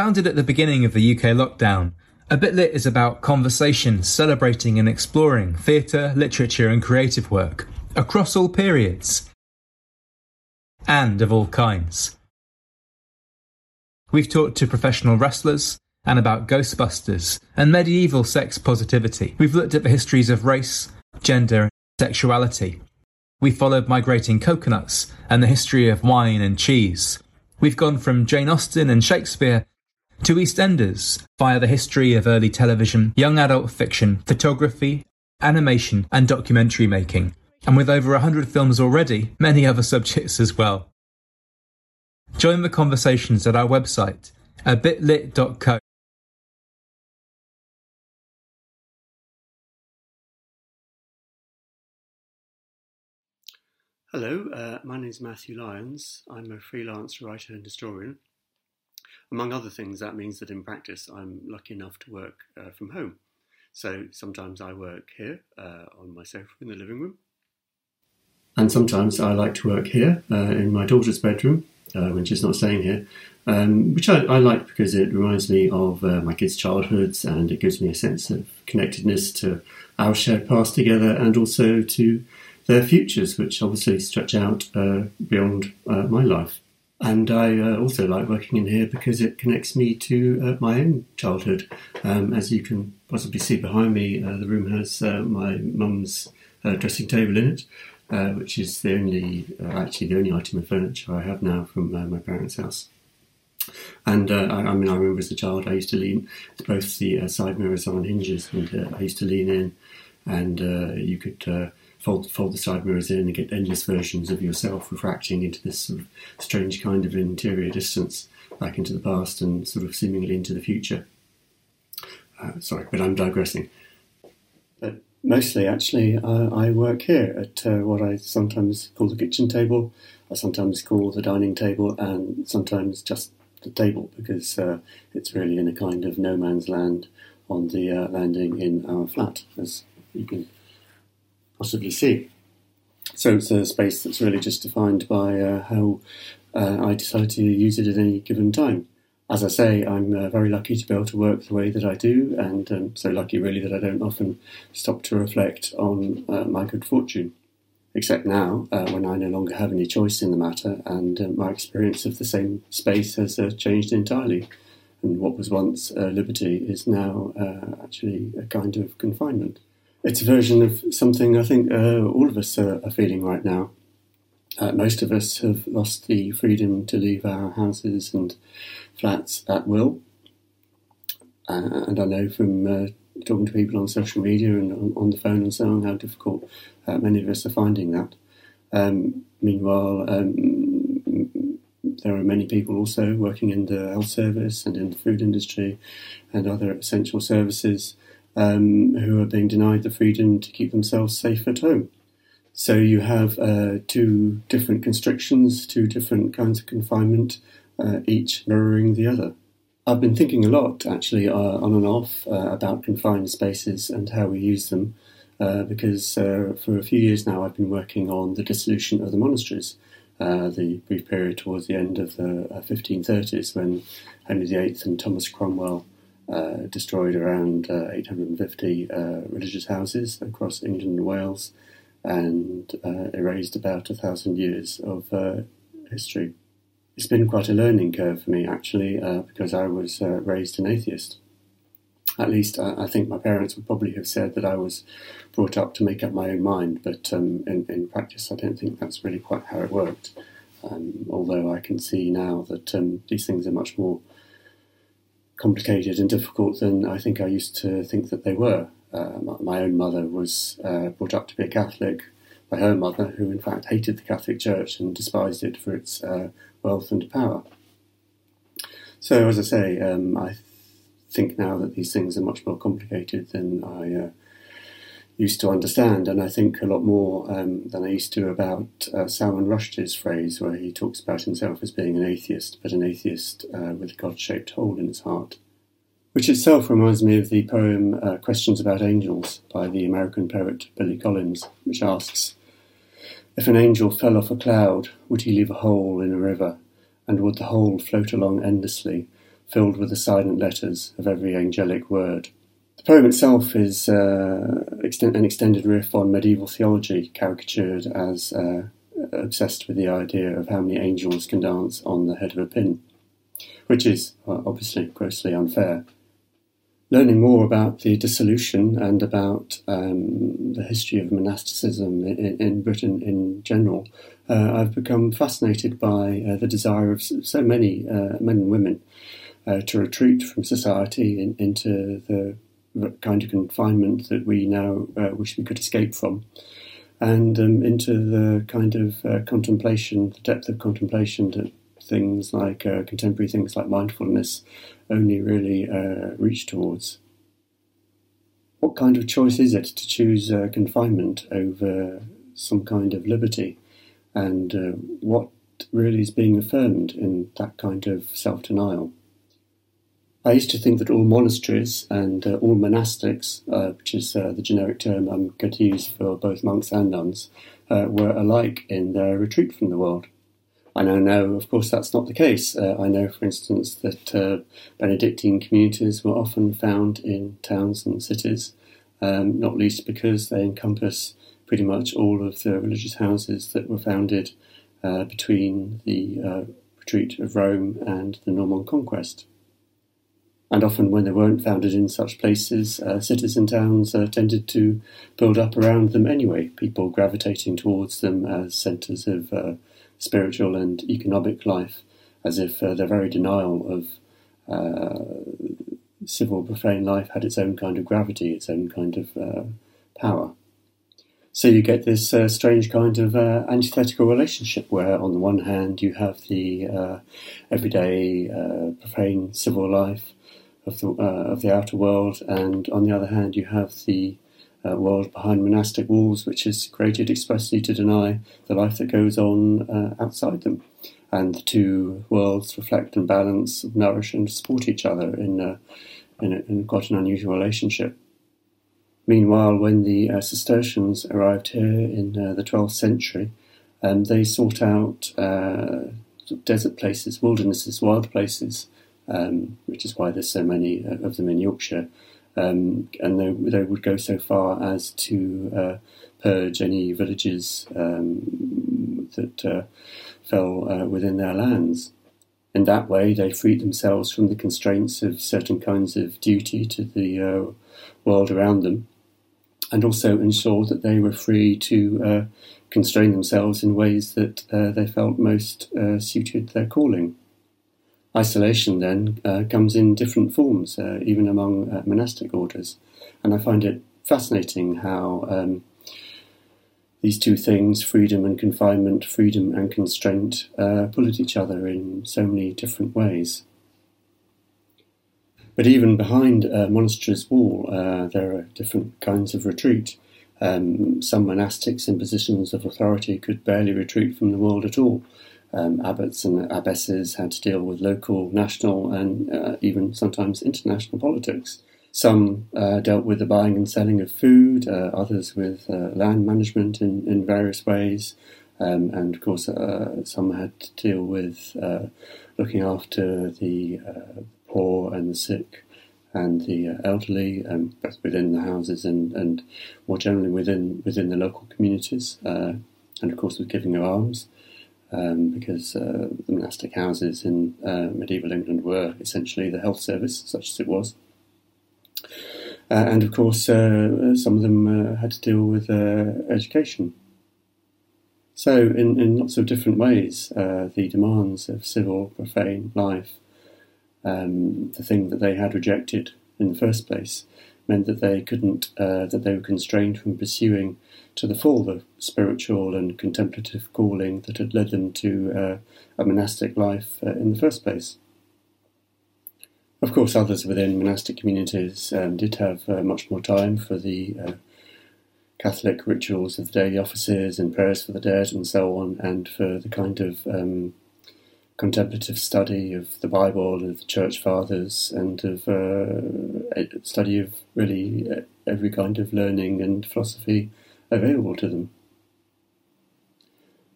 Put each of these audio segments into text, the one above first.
Founded at the beginning of the UK lockdown, A Bit Lit is about conversation, celebrating and exploring theatre, literature, and creative work across all periods and of all kinds. We've talked to professional wrestlers and about Ghostbusters and medieval sex positivity. We've looked at the histories of race, gender, and sexuality. We followed migrating coconuts and the history of wine and cheese. We've gone from Jane Austen and Shakespeare to EastEnders via the history of early television, young adult fiction, photography, animation, and documentary making. And with over 100 films already, many other subjects as well. Join the conversations at our website, abitlit.co. Hello, uh, my name is Mathew Lyons. I'm a freelance writer and historian. Among other things, that means that in practice I'm lucky enough to work uh, from home. So sometimes I work here uh, on my sofa in the living room. And sometimes I like to work here uh, in my daughter's bedroom uh, when she's not staying here, um, which I, I, like because it reminds me of uh, my kids' childhoods and it gives me a sense of connectedness to our shared past together and also to their futures, which obviously stretch out uh, beyond my life. And I uh, also like working in here because it connects me to uh, my own childhood. Um, as you can possibly see behind me, uh, the room has uh, my mum's dressing table in it, which is the only, actually the only item of furniture I have now from my parents' house. And uh, I, I, mean, I remember as a child, I used to lean. Both the uh, side mirrors on hinges, and uh, I used to lean in, and you could fold, fold the side mirrors in and get endless versions of yourself refracting into this sort of strange kind of interior distance back into the past and sort of seemingly into the future. Uh, sorry, but I'm digressing. But mostly, actually, uh, I work here at uh, what I sometimes call the kitchen table, I sometimes call the dining table, and sometimes just the table because uh, it's really in a kind of no man's land on the uh, landing in our flat, as you can possibly see. So it's a space that's really just defined by uh, how uh, I decide to use it at any given time. As I say, I'm uh, very lucky to be able to work the way that I do, and um, so lucky really that I don't often stop to reflect on uh, my good fortune. Except now, uh, when I no longer have any choice in the matter, and uh, my experience of the same space has changed entirely. And what was once liberty is now actually a kind of confinement it's a version of something I think uh, all of us are, are feeling right now. Uh, most of us have lost the freedom to leave our houses and flats at will. Uh, and I know from uh, talking to people on social media and on, on, the phone and so on how difficult uh, many of us are finding that. Um, meanwhile, um, there are many people also working in the health service and in the food industry and other essential services um, who are being denied the freedom to keep themselves safe at home. So you have uh, two different constrictions, two different kinds of confinement, uh, each mirroring the other. I've been thinking a lot, actually, uh, on and off, uh, about confined spaces and how we use them, uh, because uh, for a few years now I've been working on the dissolution of the monasteries. the brief period towards the end of the 1530s when Henry VIII and Thomas Cromwell uh, destroyed around uh, 850 uh, religious houses across England and Wales and uh, erased about a thousand years of history. It's been quite a learning curve for me, actually, because I was raised an atheist. At least I think my parents would probably have said that I was brought up to make up my own mind, but um, in, in, practice, I don't think that's really quite how it worked. Um, although I can see now that um, these things are much more complicated and difficult than I think I used to think that they were. Uh, my own mother was uh, brought up to be a Catholic by her mother, who in fact hated the Catholic Church and despised it for its uh, wealth and power. So, as I say, um, I th- think now that these things are much more complicated than I uh, used to understand, and I think a lot more um, than I used to about uh, Salman Rushdie's phrase, where he talks about himself as being an atheist, but an atheist uh, with a God shaped hole in his heart. Which itself reminds me of the poem uh, Questions About Angels by the American poet Billy Collins, which asks If an angel fell off a cloud, would he leave a hole in a river? And would the hole float along endlessly, filled with the silent letters of every angelic word. The poem itself is uh, an extended riff on medieval theology, caricatured as uh, obsessed with the idea of how many angels can dance on the head of a pin, which is uh, obviously grossly unfair. Learning more about the dissolution and about um, the history of monasticism in, in Britain in general, uh, I've become fascinated by uh, the desire of so many uh, men and women uh, to retreat from society in, into the kind of confinement that we now uh, wish we could escape from, and um, into the kind of uh, contemplation, the depth of contemplation that things like uh, contemporary things like mindfulness only really uh, reach towards. What kind of choice is it to choose uh, confinement over some kind of liberty, and uh, what really is being affirmed in that kind of self denial? I used to think that all monasteries and uh, all monastics, uh, which is uh, the generic term I'm going to use for both monks and nuns, uh, were alike in their retreat from the world. I now know, of course, that's not the case. Uh, I know, for instance, that uh, Benedictine communities were often found in towns and cities, um, not least because they encompass pretty much all of the religious houses that were founded between the retreat of Rome and the Norman conquest and often when they weren't founded in such places, uh, cities and towns uh, tended to build up around them anyway, people gravitating towards them as centres of uh, spiritual and economic life, as if uh, their very denial of uh, civil profane life had its own kind of gravity, its own kind of uh, power. So you get this strange kind of antithetical relationship where, on the one hand, you have the everyday profane civil life, of the uh, of the outer world, and on the other hand, you have the uh, world behind monastic walls, which is created expressly to deny the life that goes on uh, outside them. And the two worlds reflect and balance, nourish and support each other in, uh, in, a, in, quite an unusual relationship. Meanwhile, when the uh, Cistercians arrived here in uh, the 12th century, um, they sought out desert places, wildernesses, wild places, um, which is why there's so many uh, of them in Yorkshire. Um, and they, they, would go so far as to uh, purge any villages um, that uh, fell uh, within their lands. In that way, they freed themselves from the constraints of certain kinds of duty to the uh, world around them, and also ensured that they were free to uh, constrain themselves in ways that they felt most suited their calling. Isolation then uh, comes in different forms, uh, even among uh, monastic orders, and I find it fascinating how um, these two things, freedom and confinement, freedom and constraint, uh, pull at each other in so many different ways. But even behind a monastery's wall, uh, there are different kinds of retreat. Um, some monastics in positions of authority could barely retreat from the world at all um, abbots and abbesses had to deal with local, national, and uh, even sometimes international politics. Some uh, dealt with the buying and selling of food, uh, others with uh, land management in, in various ways, um, and of course, uh, some had to deal with uh, looking after the poor and the sick and the elderly, um, both within the houses and, and more generally within within the local communities, and of course with giving of alms um, because uh, the monastic houses in uh, medieval England were essentially the health service, such as it was. Uh, and of course, uh, some of them uh, had to deal with uh, education. So, in, in lots of different ways, the demands of civil, profane life, um, the thing that they had rejected in the first place, meant that they couldn't, that they were constrained from pursuing to the full the spiritual and contemplative calling that had led them to uh, a monastic life uh, in the first place. Of course, others within monastic communities um, did have uh, much more time for the uh, Catholic rituals of the daily offices and prayers for the dead and so on, and for the kind of um, contemplative study of the Bible and of the Church Fathers and of uh, study of really uh, every kind of learning and philosophy available to them.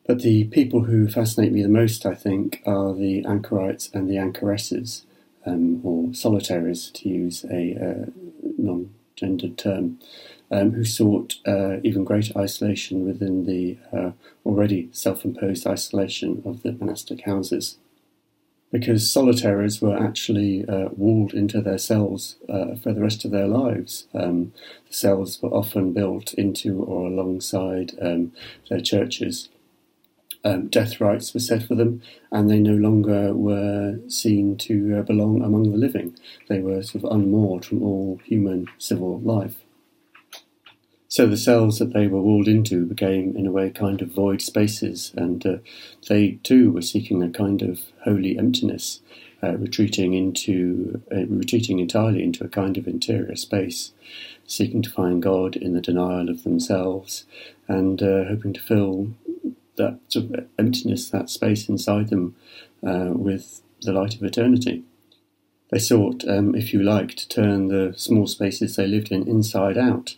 But the people who fascinate me the most, I think, are the anchorites and the anchoresses, um, or solitaries, to use a uh, non gendered term, um, who sought uh, even greater isolation within the uh, already self imposed isolation of the monastic houses. Because solitaries were actually uh, walled into their cells uh, for the rest of their lives. Um, the cells were often built into or alongside um, their churches. Um, death rites were set for them, and they no longer were seen to uh, belong among the living. They were sort of unmoored from all human civil life. So the cells that they were walled into became, in a way, kind of void spaces, and uh, they too were seeking a kind of holy emptiness, uh, retreating into, uh, retreating entirely into a kind of interior space, seeking to find God in the denial of themselves, and uh, hoping to fill that sort of emptiness, that space inside them, uh, with the light of eternity. They sought, um, if you like, to turn the small spaces they lived in inside out,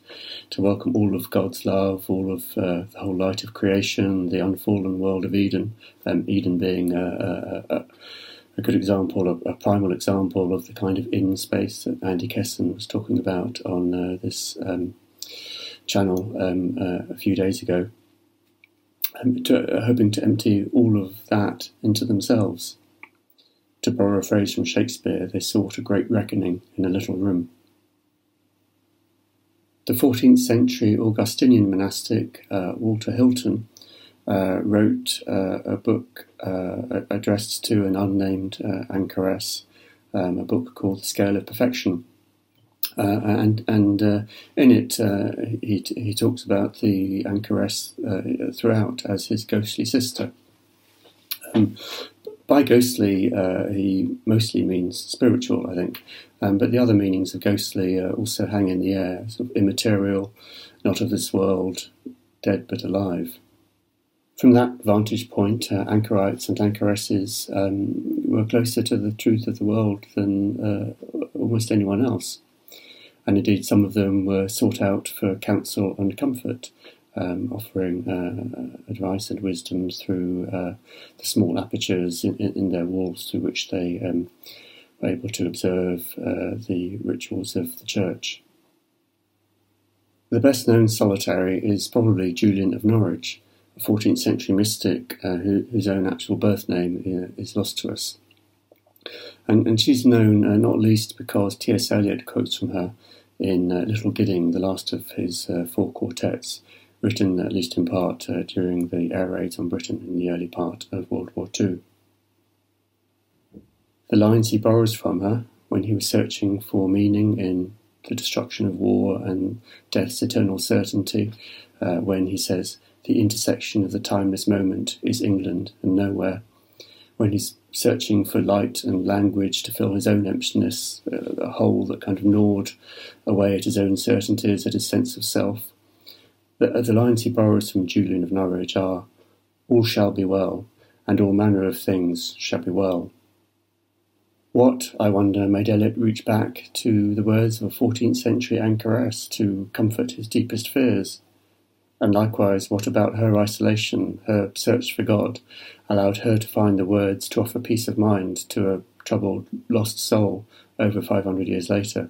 to welcome all of God's love, all of uh, the whole light of creation, the unfallen world of Eden, um, Eden being a, a, a, good example, a, primal example of the kind of in space that Andy Kesson was talking about on uh, this um, channel um, uh, a few days ago, um, to, hoping to empty all of that into themselves. To borrow a phrase from Shakespeare, they sought a great reckoning in a little room. The 14th century Augustinian monastic uh, Walter Hilton uh, wrote uh, a book uh, addressed to an unnamed uh, anchoress, um, a book called The Scale of Perfection. Uh, and and in it, he, he talks about the anchoress throughout as his ghostly sister. Um, by ghostly, uh, he mostly means spiritual, I think. Um, but the other meanings of ghostly uh, also hang in the air, sort of immaterial, not of this world, dead but alive. From that vantage point, uh, anchorites and anchoresses um, were closer to the truth of the world than uh, almost anyone else. And indeed, some of them were sought out for counsel and comfort, um, offering uh, advice and wisdom through uh, the small apertures in, in, their walls through which they um, were able to observe uh, the rituals of the church. The best known solitary is probably Julian of Norwich, a 14th century mystic uh, who, whose own actual birth name uh, is lost to us. And, and she's known uh, not least because T.S. Eliot quotes from her in Little Gidding, the last of his four quartets, written at least in part uh, during the air raids on Britain in the early part of World War II. The lines he borrows from her when he was searching for meaning in the destruction of war and death's eternal certainty, uh, when he says, The intersection of the timeless moment is England and nowhere. When he's searching for light and language to fill his own emptiness, uh, a hole that kind of gnawed away at his own certainties, at his sense of self, the, the lines he borrows from Julian of Norwich are All shall be well, and all manner of things shall be well. What, I wonder, made Eliot reach back to the words of a 14th century anchoress to comfort his deepest fears? And likewise, what about her isolation, her search for God, allowed her to find the words to offer peace of mind to a troubled, lost soul over 500 years later?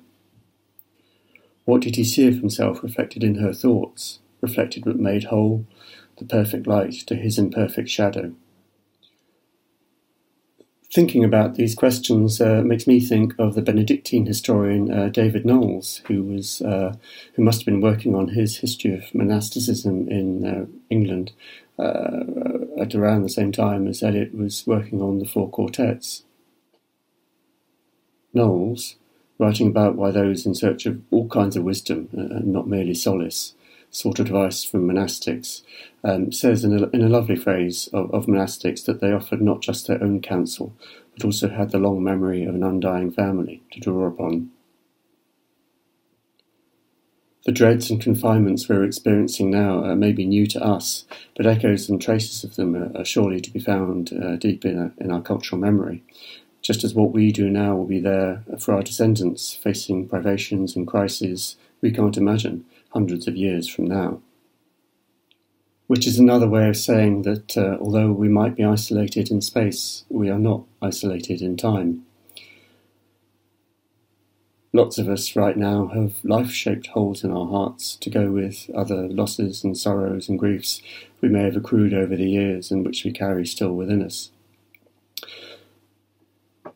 What did he see of himself reflected in her thoughts, reflected but made whole, the perfect light to his imperfect shadow. Thinking about these questions uh, makes me think of the Benedictine historian uh, David Knowles, who was uh, who must have been working on his history of monasticism in uh, England uh, at around the same time as Eliot was working on the four quartets. Knowles, writing about why those in search of all kinds of wisdom uh, and not merely solace sought advice from monastics, um, says in a, in a lovely phrase of, of monastics that they offered not just their own counsel, but also had the long memory of an undying family to draw upon. The dreads and confinements we're experiencing now uh, may be new to us, but echoes and traces of them are, are surely to be found uh, deep in, a, in our cultural memory, just as what we do now will be there for our descendants facing privations and crises we can't imagine, hundreds of years from now. Which is another way of saying that uh, although we might be isolated in space, we are not isolated in time. lots of us right now have life shaped holes in our hearts to go with other losses and sorrows and griefs we may have accrued over the years and which we carry still within us.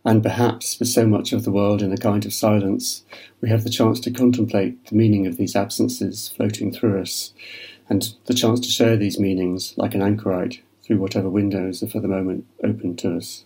And perhaps, with so much of the world in a kind of silence, we have the chance to contemplate the meaning of these absences floating through us, and the chance to share these meanings like an anchorite through whatever windows are for the moment open to us.